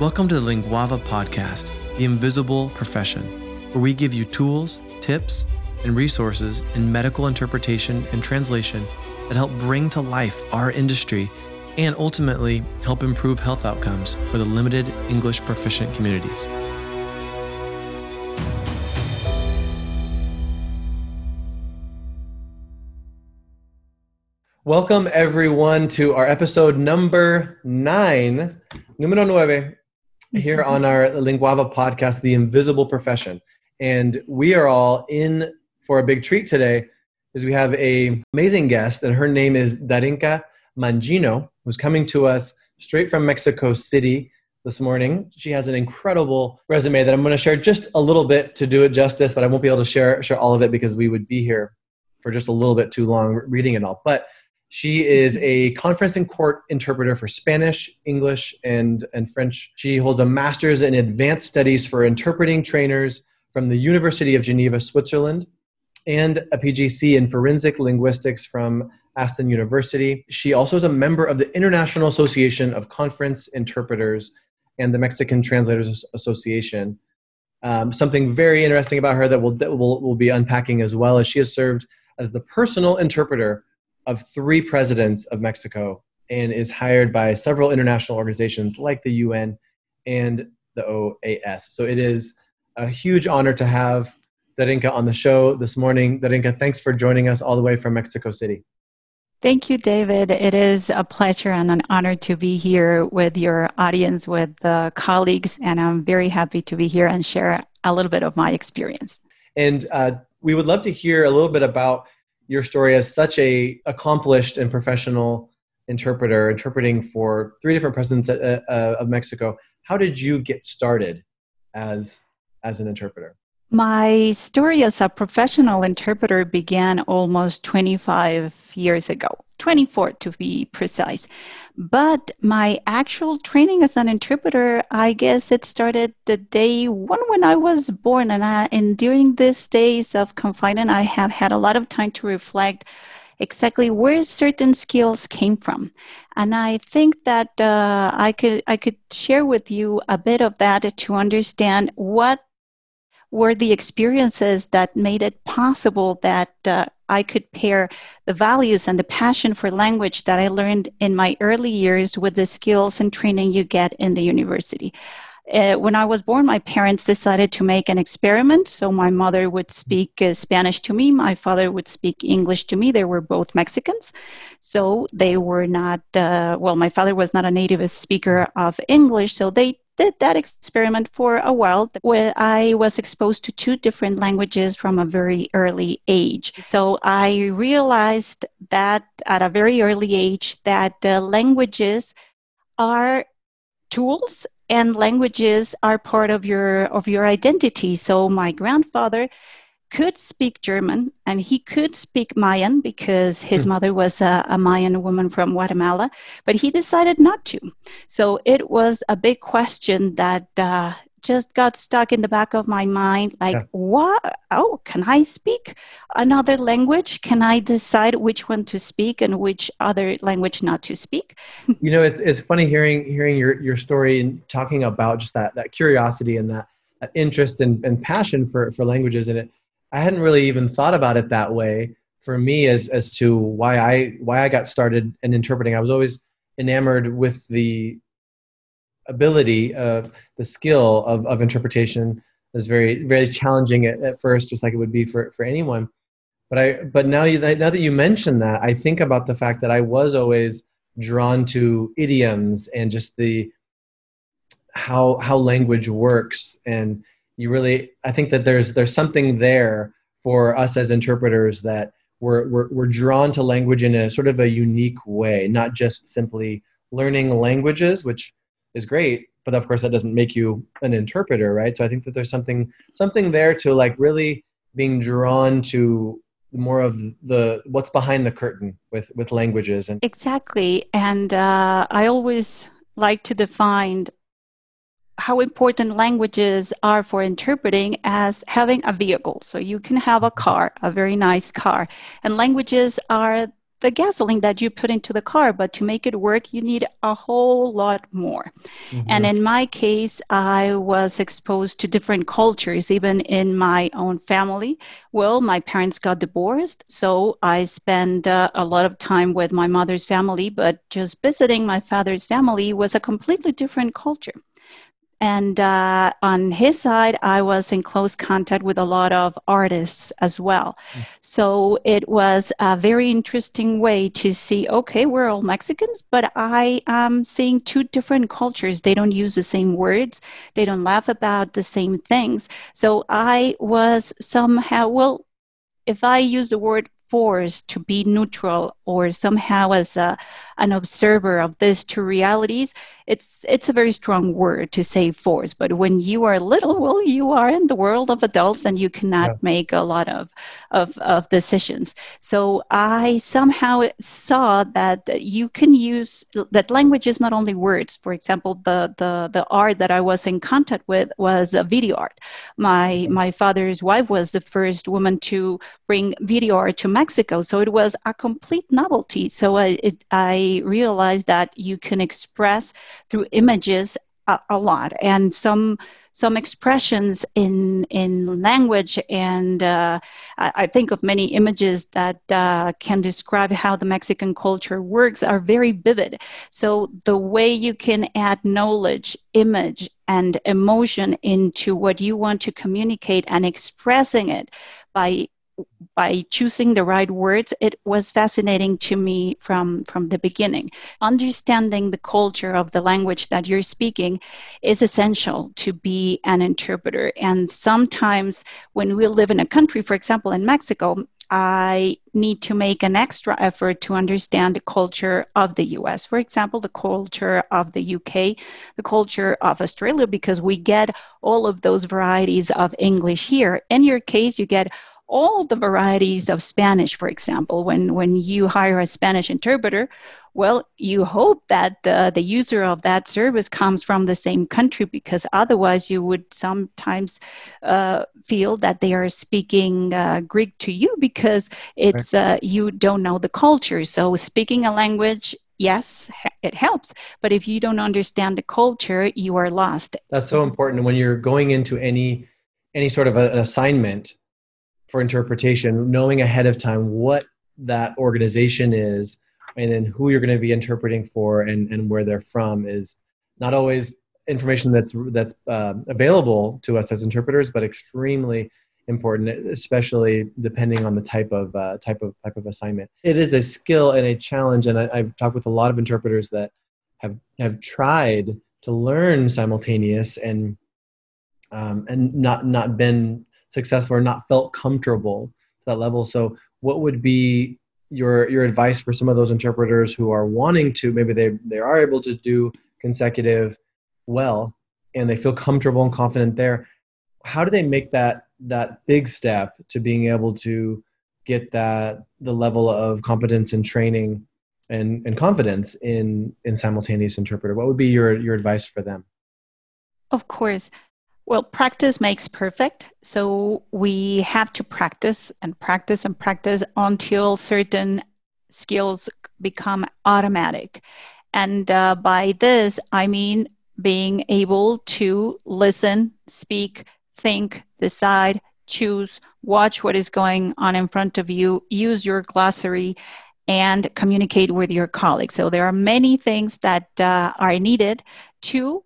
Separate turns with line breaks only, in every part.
Welcome to the Linguava podcast, The Invisible Profession, where we give you tools, tips, and resources in medical interpretation and translation that help bring to life our industry and ultimately help improve health outcomes for the limited English proficient communities. Welcome, everyone, to our episode number nine, numero nueve, here on our Linguava podcast, The Invisible Profession. And we are all in for a big treat today is we have a amazing guest and her name is Darinka Mangino, who's coming to us straight from Mexico City this morning. She has an incredible resume that I'm going to share just a little bit to do it justice, but I won't be able to share share all of it because we would be here for just a little bit too long reading it all. But she is a conference and court interpreter for Spanish, English, and, and French. She holds a master's in advanced studies for interpreting trainers from the University of Geneva, Switzerland, and a PGC in forensic linguistics from Aston University. She also is a member of the International Association of Conference Interpreters and the Mexican Translators Association. Um, something very interesting about her that we'll, that we'll, we'll be unpacking as well is she has served as the personal interpreter of three presidents of Mexico and is hired by several international organizations like the UN and the OAS. So it is a huge honor to have Darinka on the show this morning. Darinka, thanks for joining us all the way from Mexico City.
Thank you, David. It is a pleasure and an honor to be here with your audience, with the colleagues, and I'm very happy to be here and share a little bit of my experience.
And uh, we would love to hear a little bit about your story as such a accomplished and professional interpreter, interpreting for three different presidents uh, uh, of Mexico. How did you get started as as an interpreter?
My story as a professional interpreter began almost 25 years ago, 24 to be precise. But my actual training as an interpreter, I guess it started the day one when I was born. And, I, and during these days of confinement, I have had a lot of time to reflect exactly where certain skills came from. And I think that uh, I could I could share with you a bit of that to understand what were the experiences that made it possible that uh, I could pair the values and the passion for language that I learned in my early years with the skills and training you get in the university. Uh, when I was born, my parents decided to make an experiment. So my mother would speak uh, Spanish to me, my father would speak English to me. They were both Mexicans. So they were not, uh, well, my father was not a native speaker of English. So they did that experiment for a while where I was exposed to two different languages from a very early age. So I realized that at a very early age that uh, languages are tools and languages are part of your of your identity. So my grandfather could speak German and he could speak Mayan because his hmm. mother was a, a, Mayan woman from Guatemala, but he decided not to. So it was a big question that uh, just got stuck in the back of my mind like, yeah. what? Oh, can I speak another language? Can I decide which one to speak and which other language not to speak?
you know, it's, it's funny hearing, hearing your, your story and talking about just that, that curiosity and that, that interest and, and passion for, for languages. And it, I hadn't really even thought about it that way for me as as to why I why I got started in interpreting. I was always enamored with the ability of the skill of, of interpretation it was very very challenging at, at first just like it would be for, for anyone but i but now you now that you mention that i think about the fact that i was always drawn to idioms and just the how how language works and you really i think that there's there's something there for us as interpreters that we're, we're, we're drawn to language in a sort of a unique way not just simply learning languages which is great but of course that doesn't make you an interpreter right? So i think that there's something something there to like really being drawn to more of the what's behind the curtain with with languages and
exactly and uh, i always like to define how important languages are for interpreting as having a vehicle. So you can have a car, a very nice car, and languages are the gasoline that you put into the car, but to make it work, you need a whole lot more. Mm-hmm. And in my case, I was exposed to different cultures, even in my own family. Well, my parents got divorced, so I spent uh, a lot of time with my mother's family, but just visiting my father's family was a completely different culture. And uh, on his side, I was in close contact with a lot of artists as well. Mm. So it was a very interesting way to see okay, we're all Mexicans, but I am seeing two different cultures. They don't use the same words, they don't laugh about the same things. So I was somehow, well, if I use the word forced to be neutral or somehow as a, an observer of these two realities it's it's a very strong word to say force. But when you are little well you are in the world of adults and you cannot yeah. make a lot of, of of decisions. So i somehow saw that you can use that language is not only words. For example the the the art that i was in contact with was a video art. My mm-hmm. my father's wife was the first woman to bring video art to Mexico. So it was a complete novelty. So I, it, I realized that you can express through images a, a, lot and some some expressions in in language and uh, I, I, think of many images that uh, can describe how the Mexican culture works are very vivid. So the way you can add knowledge, image, and emotion into what you want to communicate and expressing it by by choosing the right words it was fascinating to me from from the beginning understanding the culture of the language that you're speaking is essential to be an interpreter and sometimes when we live in a country for example in mexico I need to make an extra effort to understand the culture of the US. For example, the culture of the UK, the culture of Australia, because we get all of those varieties of English here. In your case, you get all the varieties of Spanish, for example, when, when you hire a Spanish interpreter, well, you hope that uh, the user of that service comes from the same country because otherwise you would sometimes uh, feel that they are speaking uh, Greek to you because it's uh, you don't know the culture. So speaking a language yes, it helps. But if you don't understand the culture, you are lost.
That's so important. When you're going into any any sort of a, an assignment, for interpretation, knowing ahead of time what that organization is and then who you're going to be interpreting for and, and where they're from is not always information that's that's uh, available to us as interpreters, but extremely important, especially depending on the type of uh, type of type of assignment. It is a skill and a challenge, and I, I've talked with a lot of interpreters that have have tried to learn simultaneous and um, and not not been successful or not felt comfortable to that level. So, what would be your your advice for some of those interpreters who are wanting to maybe they they are able to do consecutive well and they feel comfortable and confident there how do they make that that big step to being able to get that the level of competence and training and, and confidence in in simultaneous interpreter? What would be your your advice for them?
Of course well, practice makes perfect. So we have to practice and practice and practice until certain skills become automatic. And uh, by this, I mean being able to listen, speak, think, decide, choose, watch what is going on in front of you, use your glossary, and communicate with your colleagues. So there are many things that uh, are needed to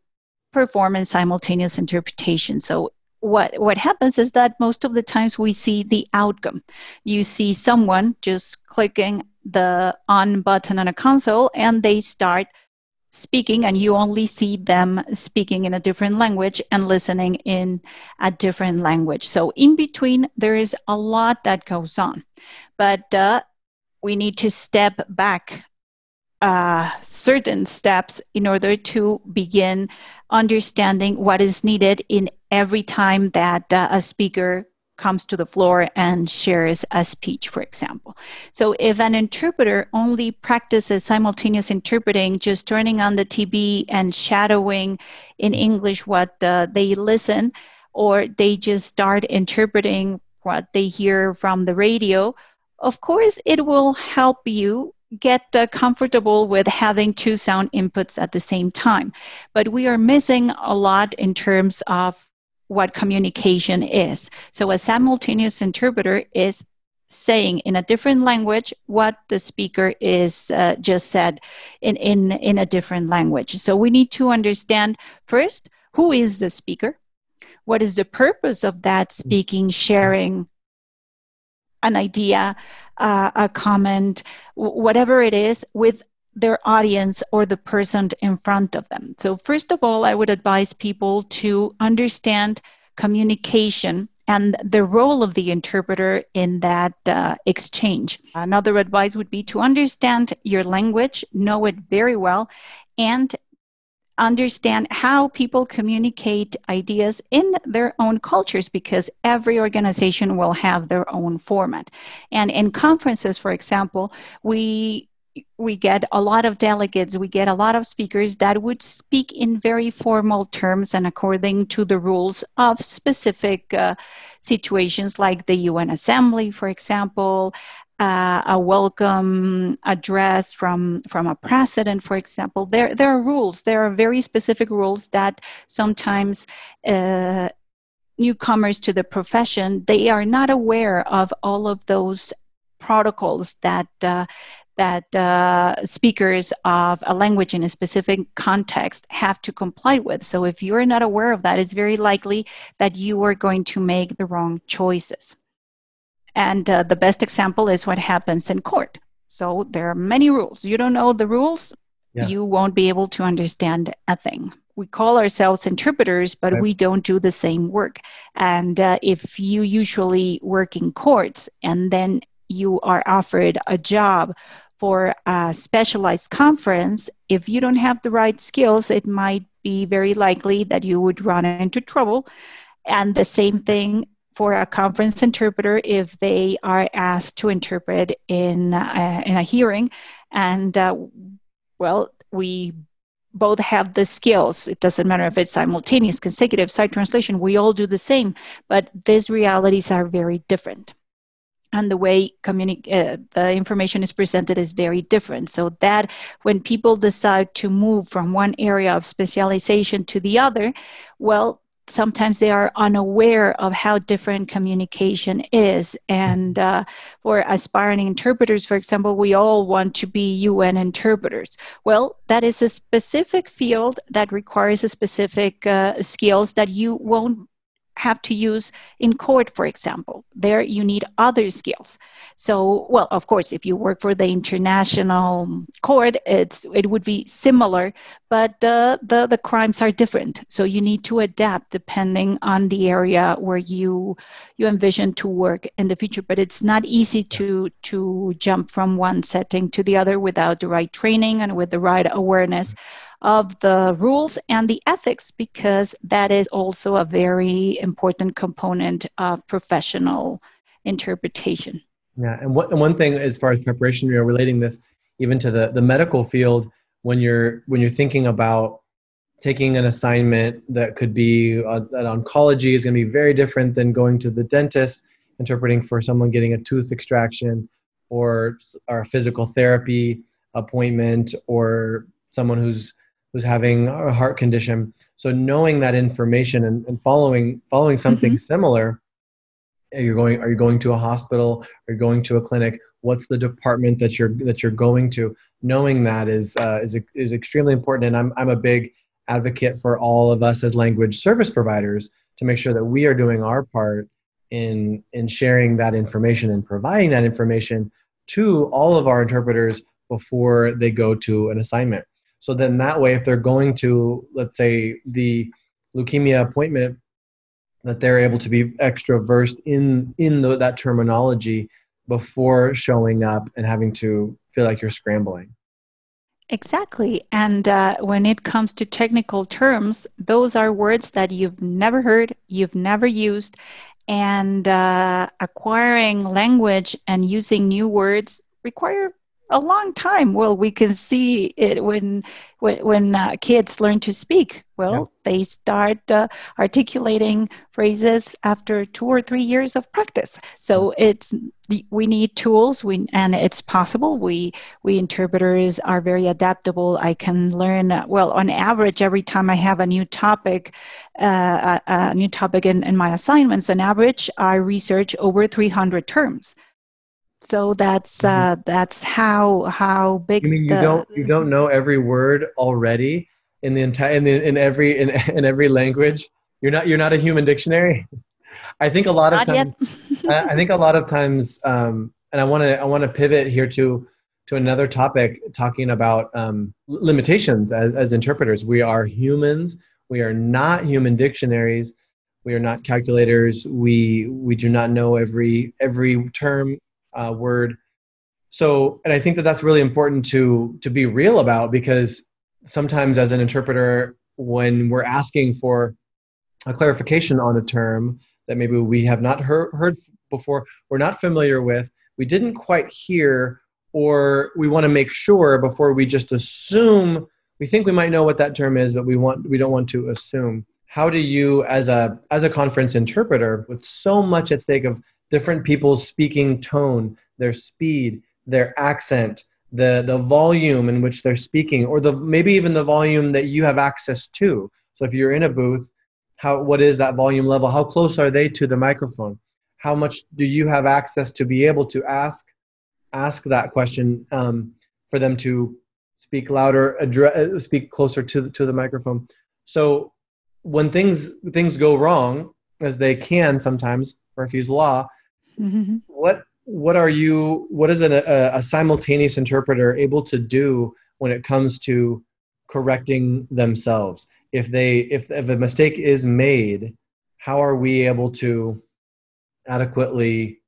performance simultaneous interpretation. So what what happens is that most of the times we see the outcome. You see someone just clicking the on button on a console and they start speaking and you only see them speaking in a different language and listening in a different language. So in between there is a lot that goes on. But uh, we need to step back uh, certain steps in order to begin understanding what is needed in every time that uh, a speaker comes to the floor and shares a speech, for example. So, if an interpreter only practices simultaneous interpreting, just turning on the TV and shadowing in English what uh, they listen, or they just start interpreting what they hear from the radio, of course, it will help you get uh, comfortable with having two sound inputs at the same time. But we are missing a lot in terms of what communication is. So, a simultaneous interpreter is saying in a different language what the speaker is uh, just said in, in, in a different language. So, we need to understand first who is the speaker? What is the purpose of that speaking, sharing, an idea, uh, a comment, whatever it is, with their audience or the person in front of them. So, first of all, I would advise people to understand communication and the role of the interpreter in that uh, exchange. Another advice would be to understand your language, know it very well, and understand how people communicate ideas in their own cultures because every organization will have their own format. And in conferences, for example, we we get a lot of delegates, we get a lot of speakers that would speak in very formal terms and according to the rules of specific uh, situations like the UN Assembly, for example, uh, a welcome address from from a president, for example. There there are rules. There are very specific rules that sometimes. Uh, newcomers to the profession they are not aware of all of those protocols that uh, that uh, speakers of a language in a specific context have to comply with. So, if you're not aware of that, it's very likely that you are going to make the wrong choices. And uh, the best example is what happens in court. So there are many rules. You don't know the rules, yeah. you won't be able to understand a thing. We call ourselves interpreters, but right. we don't do the same work. And uh, if you usually work in courts and then you are offered a job for a specialized conference, if you don't have the right skills, it might be very likely that you would run into trouble. And the same thing for a conference interpreter if they are asked to interpret in a, in a hearing. And uh, well we both have the skills. It doesn't matter if it's simultaneous consecutive side translation we all do the same but these realities are very different. And the way communi- uh, the information is presented is very different. So that when people decide to move from one area of specialization to the other well sometimes they are unaware of how different communication is. And uh, for aspiring interpreters, for example, we all want to be UN interpreters. Well, that is a specific field that requires a specific uh, skills that you won't have to use in court, for example. There you need other skills. So, well, of course, if you work for the international court, it's it would be similar, but uh, the the crimes are different. So you need to adapt depending on the area where you you envision to work in the future. But it's not easy to to jump from one setting to the other without the right training and with the right awareness of the rules and the ethics because that is also a very important component of professional interpretation.
Yeah, and, what, and one thing as far as preparation, you know, relating this even to the, the medical field, when you're when you're thinking about taking an assignment that could be uh, that oncology is going to be very different than going to the dentist interpreting for someone getting a tooth extraction or or a physical therapy appointment or someone who's who's having a heart condition. So knowing that information and, and following following something mm-hmm. similar, you're going are you going to a hospital? Are you going to a clinic? What's the department that you're that you're going to? Knowing that is uh, is is extremely important, and I'm I'm a big advocate for all of us as language service providers to make sure that we are doing our part in in sharing that information and providing that information to all of our interpreters before they go to an assignment so then that way, if they're going to, let's say, the leukemia appointment, that they're able to be extra versed in in the, that terminology before showing up and having to feel like you're scrambling.
Exactly. And uh, when it comes to technical terms, those are words that you've never heard, you've never used. And uh, acquiring language and using new words require a long time. Well, we can see it when when, when uh, kids learn to speak. Well, yeah. they start uh, articulating phrases after two or three years of practice. So mm. it's we need tools. We and it's possible. We we interpreters are very adaptable. I can learn uh, well on average every time I have a new topic, uh, a, a, new topic in, in my assignments. On average, I research over three hundred terms. So that's mm-hmm. uh, that's how how big.
You mean you the, don't you don't know every word already in the entire in, the, in every in, in every language? You're not you're not a human dictionary. I think a lot of times. I think a lot of times, um, and I want to I want to pivot here to to another topic, talking about um, limitations as, as interpreters. We are humans. We are not human dictionaries. We are not calculators. We we do not know every every term uh, word. So, and I think that that's really important to to be real about because sometimes as an interpreter, when we're asking for a clarification on a term that maybe we have not heard, heard before, we're not familiar with, we didn't quite hear, or we want to make sure before we just assume we think we might know what that term is, but we want we don't want to assume. How do you, as a as a conference interpreter, with so much at stake of different people's speaking tone, their speed, their accent, the, the volume in which they're speaking, or the maybe even the volume that you have access to. So if you're in a booth, how what is that volume level? How close are they to the microphone? How much do you have access to be able to ask ask that question um, for them to speak louder, address, uh, speak closer to to the microphone? So when things things go wrong, as they can sometimes, Murphy's law, Mm-hmm. What what are you? What is an, a, a simultaneous interpreter able to do when it comes to correcting themselves? If they if if a mistake is made, how are we able to adequately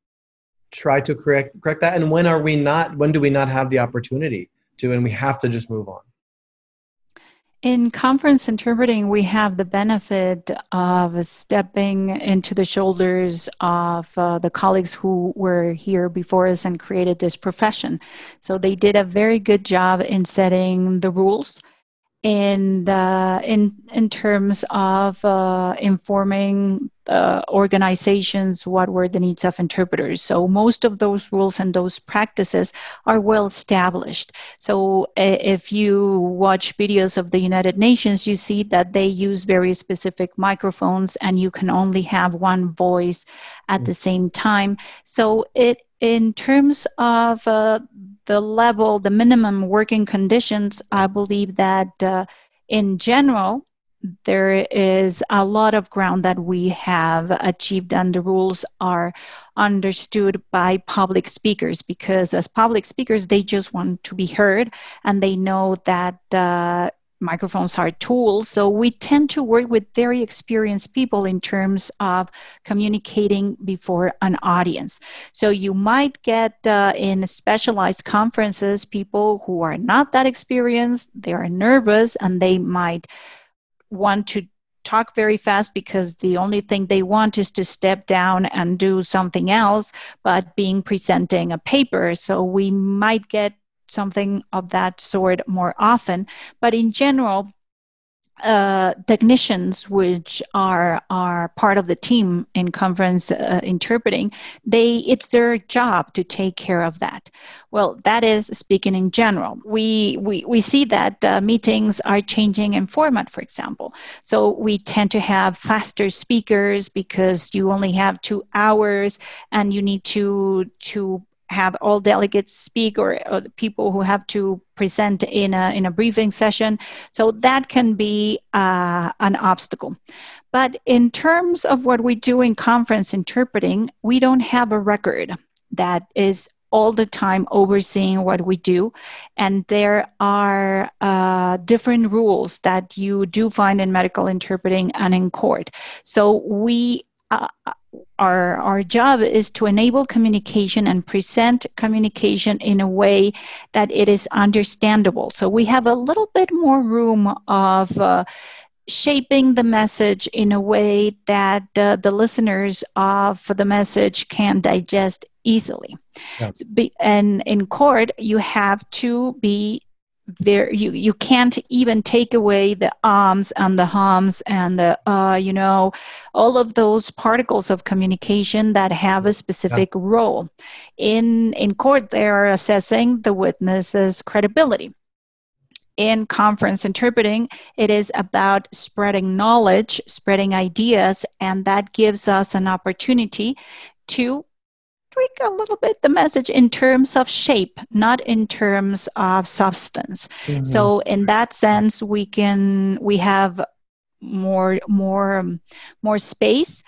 try to correct correct that? And when are we not? When do we not have the opportunity to? And we have to just move on.
In conference interpreting, we have the benefit of stepping into the shoulders of uh, the colleagues who were here before us and created this profession. So they did a very good job in setting the rules in uh, in in terms of uh, informing uh, organizations what were the needs of interpreters. So most of those rules and those practices are well established. So if you watch videos of the United Nations, you see that they use very specific microphones, and you can only have one voice at the same time. So it in terms of uh, the level, the minimum working conditions, I believe that uh, in general, there is a lot of ground that we have achieved, and the rules are understood by public speakers because, as public speakers, they just want to be heard and they know that uh, microphones are tools. So we tend to work with very experienced people in terms of communicating before an audience. So you might get uh, in specialized conferences people who are not that experienced, they are nervous, and they might want to talk very fast because the only thing they want is to step down and do something else but being presenting a paper so we might get something of that sort more often. But in general, uh, technicians, which are are part of the team in conference uh, interpreting, they it's their job to take care of that. Well, that is speaking in general. We we we see that uh, meetings are changing in format, for example. So we tend to have faster speakers because you only have two hours, and you need to to have all delegates speak or, or people who have to present in a, in a briefing session. So that can be uh, an obstacle. But in terms of what we do in conference interpreting, we don't have a record that is all the time overseeing what we do. And there are uh, different rules that you do find in medical interpreting and in court. So we uh, our our job is to enable communication and present communication in a way that it is understandable so we have a little bit more room of uh, shaping the message in a way that uh, the listeners of the message can digest easily. Yeah. And in court, you have to be there you you can't even take away the ums and the hums and the uh you know all of those particles of communication that have a specific yeah. role in in court they are assessing the witness's credibility in conference interpreting, it is about spreading knowledge, spreading ideas, and that gives us an opportunity to tweak a little bit the message in terms of shape, not in terms of substance. Mm-hmm. So in that sense, we can we have more more more space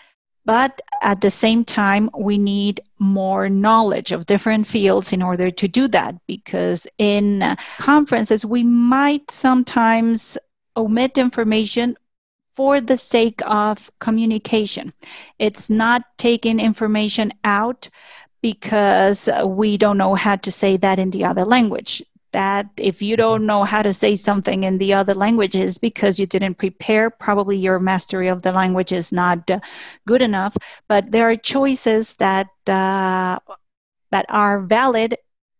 but at the same time, we need more knowledge of different fields in order to do that because in conferences, we might sometimes omit information for the sake of communication. It's not taking information out because we don't know how to say that in the other language that if you don't know how to say something in the other languages because you didn't prepare, probably your mastery of the language is not uh, good enough. But there are choices that uh, that are valid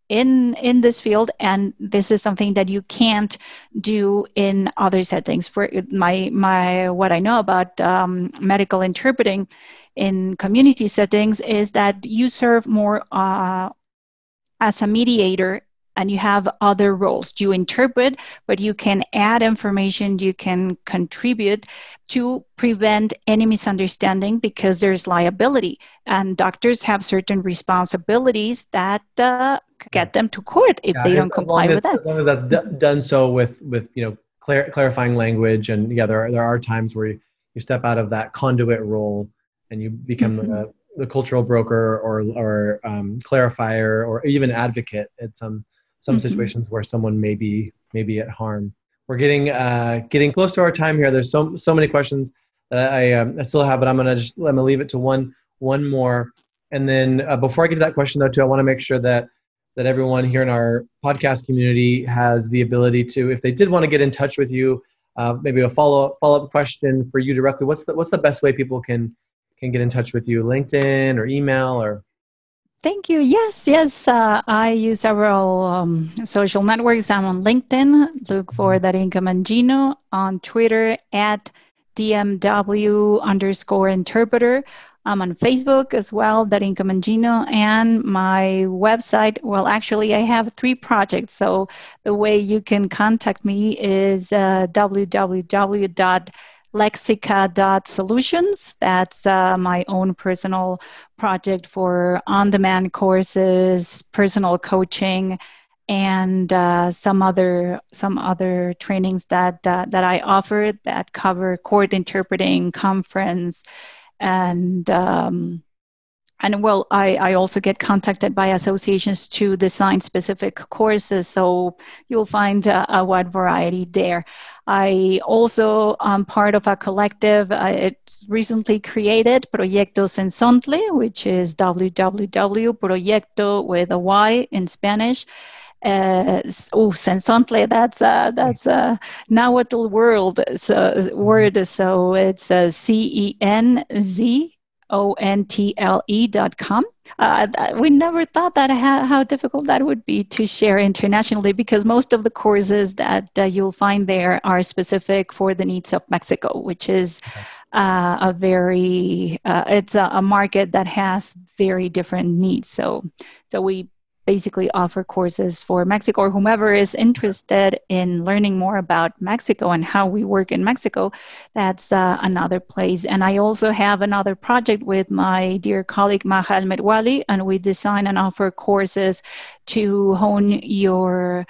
in in this field and this is something that you can't do in other settings for my my what i know about um, medical interpreting in community settings is that you serve more uh, as a mediator and you have other roles. You interpret, but you can add information, you can contribute to prevent any misunderstanding because there's liability. And doctors have certain responsibilities that uh, get them to court if yeah, they don't comply with that.
As long as that's d- done so with, with you know, clar- clarifying language. And yeah, there are, there are times where you, you step out of that conduit role and you become mm-hmm. a, the cultural broker or or um, clarifier or even advocate at some some mm-hmm. situations where someone may be may be at harm. We're getting uh, getting close to our time here. There's so so many questions that I, um, I still have, but I'm gonna just I'm gonna leave it to one one more. And then uh, before I get to that question though, too, I want to make sure that that everyone here in our podcast community has the ability to, if they did want to get in touch with you, uh, maybe a follow up follow up question for you directly. What's the what's the best way people can can get in touch with you? LinkedIn or email or
Thank you. Yes, yes. Uh, I use several um, social networks. I'm on LinkedIn. Look for Darinka Mangino On Twitter at DMW underscore interpreter. I'm on Facebook as well, Darinka Mangino, and my website. Well, actually, I have three projects. So the way you can contact me is uh, www lexica.solutions. That's uh, my own personal project for on demand courses, personal coaching. And uh, some other some other trainings that uh, that I offer that cover court interpreting, conference, and um, and well I, I also get contacted by associations to design specific courses so you'll find a, a wide variety there. I also am part of a collective uh, it's recently created proyecto Cenzontle which is www.proyecto with a y in spanish uh, oh, Cenzontle, that's uh, that's uh, Nahuatl world so, word. So it's uh, C E N Z O-N-T-L-E dot com. Uh, we never thought that how, how, difficult that would be to share internationally because most of the courses that uh, you'll find there are specific for the needs of Mexico, which is uh, a very uh, it's a, a, market that has very different needs. So so we basically offer courses for Mexico or whomever is interested in learning more about Mexico and how we work in Mexico. That's uh, another place. And I also have another project with my dear colleague Maha El-Metwally, and we design and offer courses to hone your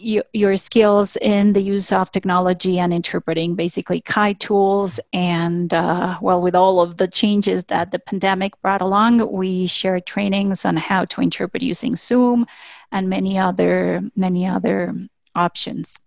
your skills in the use of technology and interpreting basically CAI tools. And uh, well, with all of the changes that the pandemic brought along, we shared trainings on how to interpret using Zoom and many other many other options.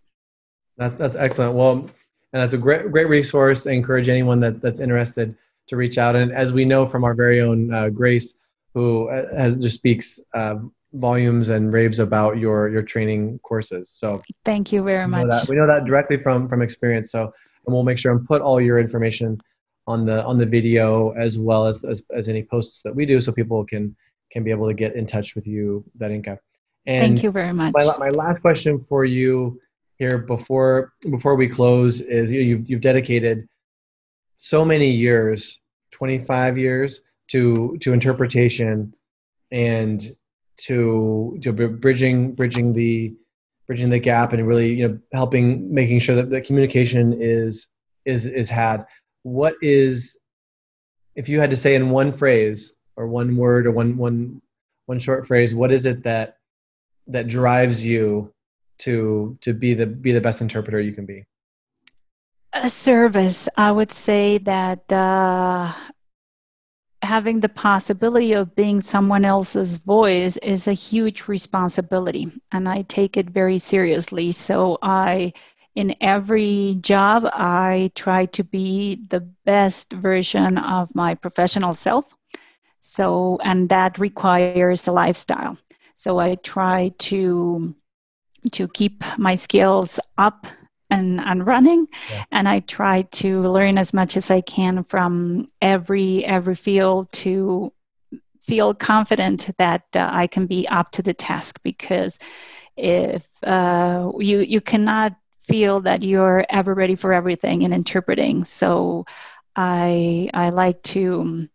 That's that's excellent. Well, and that's a great great resource. I encourage anyone that, that's interested to reach out. And as we know from our very own uh, Grace, who uh, has just speaks uh, volumes and raves about your your training courses. So
thank you very
we
much.
That, we know that directly from from experience. So and we'll make sure and put all your information on the on the video as well as as, as any posts that we do, so people can can be able to get in touch with you, Darinka.
And Thank you very much.
My, my last question for you here before before we close is you've you've dedicated so many years, 25 years to to interpretation and to to bridging bridging the bridging the gap and really you know helping making sure that the communication is is is had. What is if you had to say in one phrase or one word or one one one short phrase what is it that that drives you to to be the be the best interpreter you can be?
A service. I would say that uh, having the possibility of being someone else's voice is a huge responsibility and i take it very seriously. So i in every job i try to be the best version of my professional self. So and that requires a lifestyle. So i try to to keep my skills up and, and running. Yeah. and i try to learn as much as i can from every every field to feel confident that uh, i can be up to the task. Because if uh, you you cannot feel that you're ever ready for everything in interpreting. So i i like to um,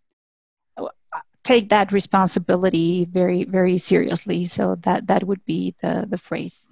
take that responsibility very very seriously. So that that would be the the phrase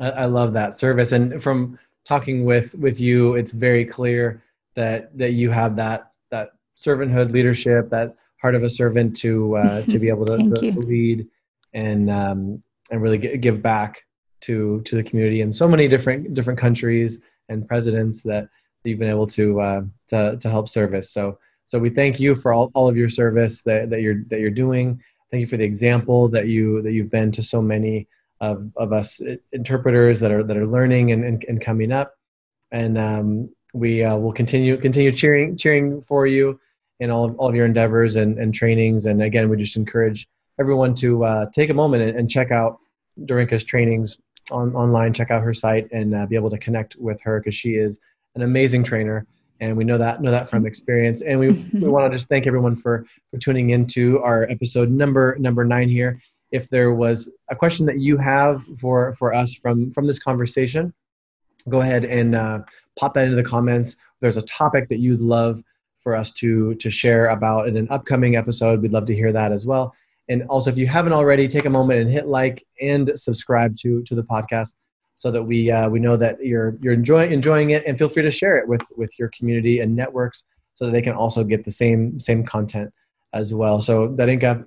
I, I love that service, and from talking with with you, it's very clear that that you have that that servanthood leadership, that heart of a servant to uh, to be able to, to, lead and um, and really give back to to the community in so many different different countries and presidents that you've been able to uh, to to help service. So so we thank you for all, all of your service that, that you're that you're doing. Thank you for the example that you that you've been to so many of, of us interpreters that are that are learning and, and, and coming up. And um, we uh, will continue continue cheering cheering for you in all of, all of your endeavors and, and trainings. And again we just encourage everyone to uh, take a moment and, and check out Darinka's trainings on, online. Check out her site and uh, be able to connect with her because she is an amazing trainer. And we know that know that from experience. And we, we want to just thank everyone for for tuning into our episode number number nine here if there was a question that you have for for us from from this conversation go ahead and uh, pop that into the comments. There's a topic that you'd love for us to to share about in an upcoming episode. We'd love to hear that as well. And also if you haven't already take a moment and hit like and subscribe to to the podcast so that we uh, we know that you're you're enjoying enjoying it. And feel free to share it with with your community and networks so that they can also get the same same content as well. So darinka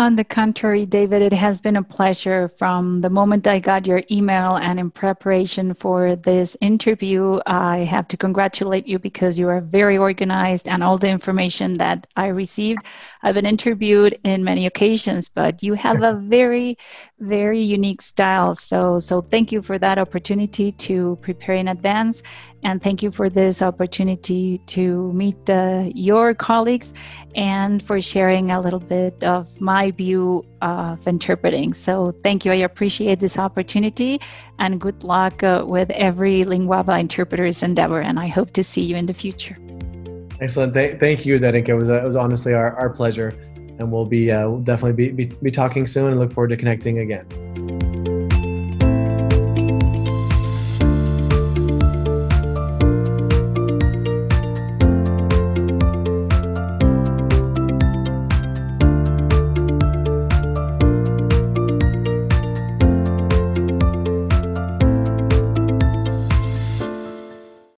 On the contrary, David, it has been a pleasure from the moment I got your email and in preparation for this interview. I have to congratulate you because you are very organized and all the information that I received. I've been interviewed in many occasions, but you have a very, very unique style. So, so thank you for that opportunity to prepare in advance. And thank you for this opportunity to meet uh, your colleagues and for sharing a little bit of my view of interpreting. So, thank you. I appreciate this opportunity and good luck uh, with every Linguava interpreter's endeavor. And I hope to see you in the future.
Excellent. Th- thank you, Darinka. It was, uh, it was honestly our, our pleasure. And we'll be uh, definitely be, be, be talking soon and look forward to connecting again.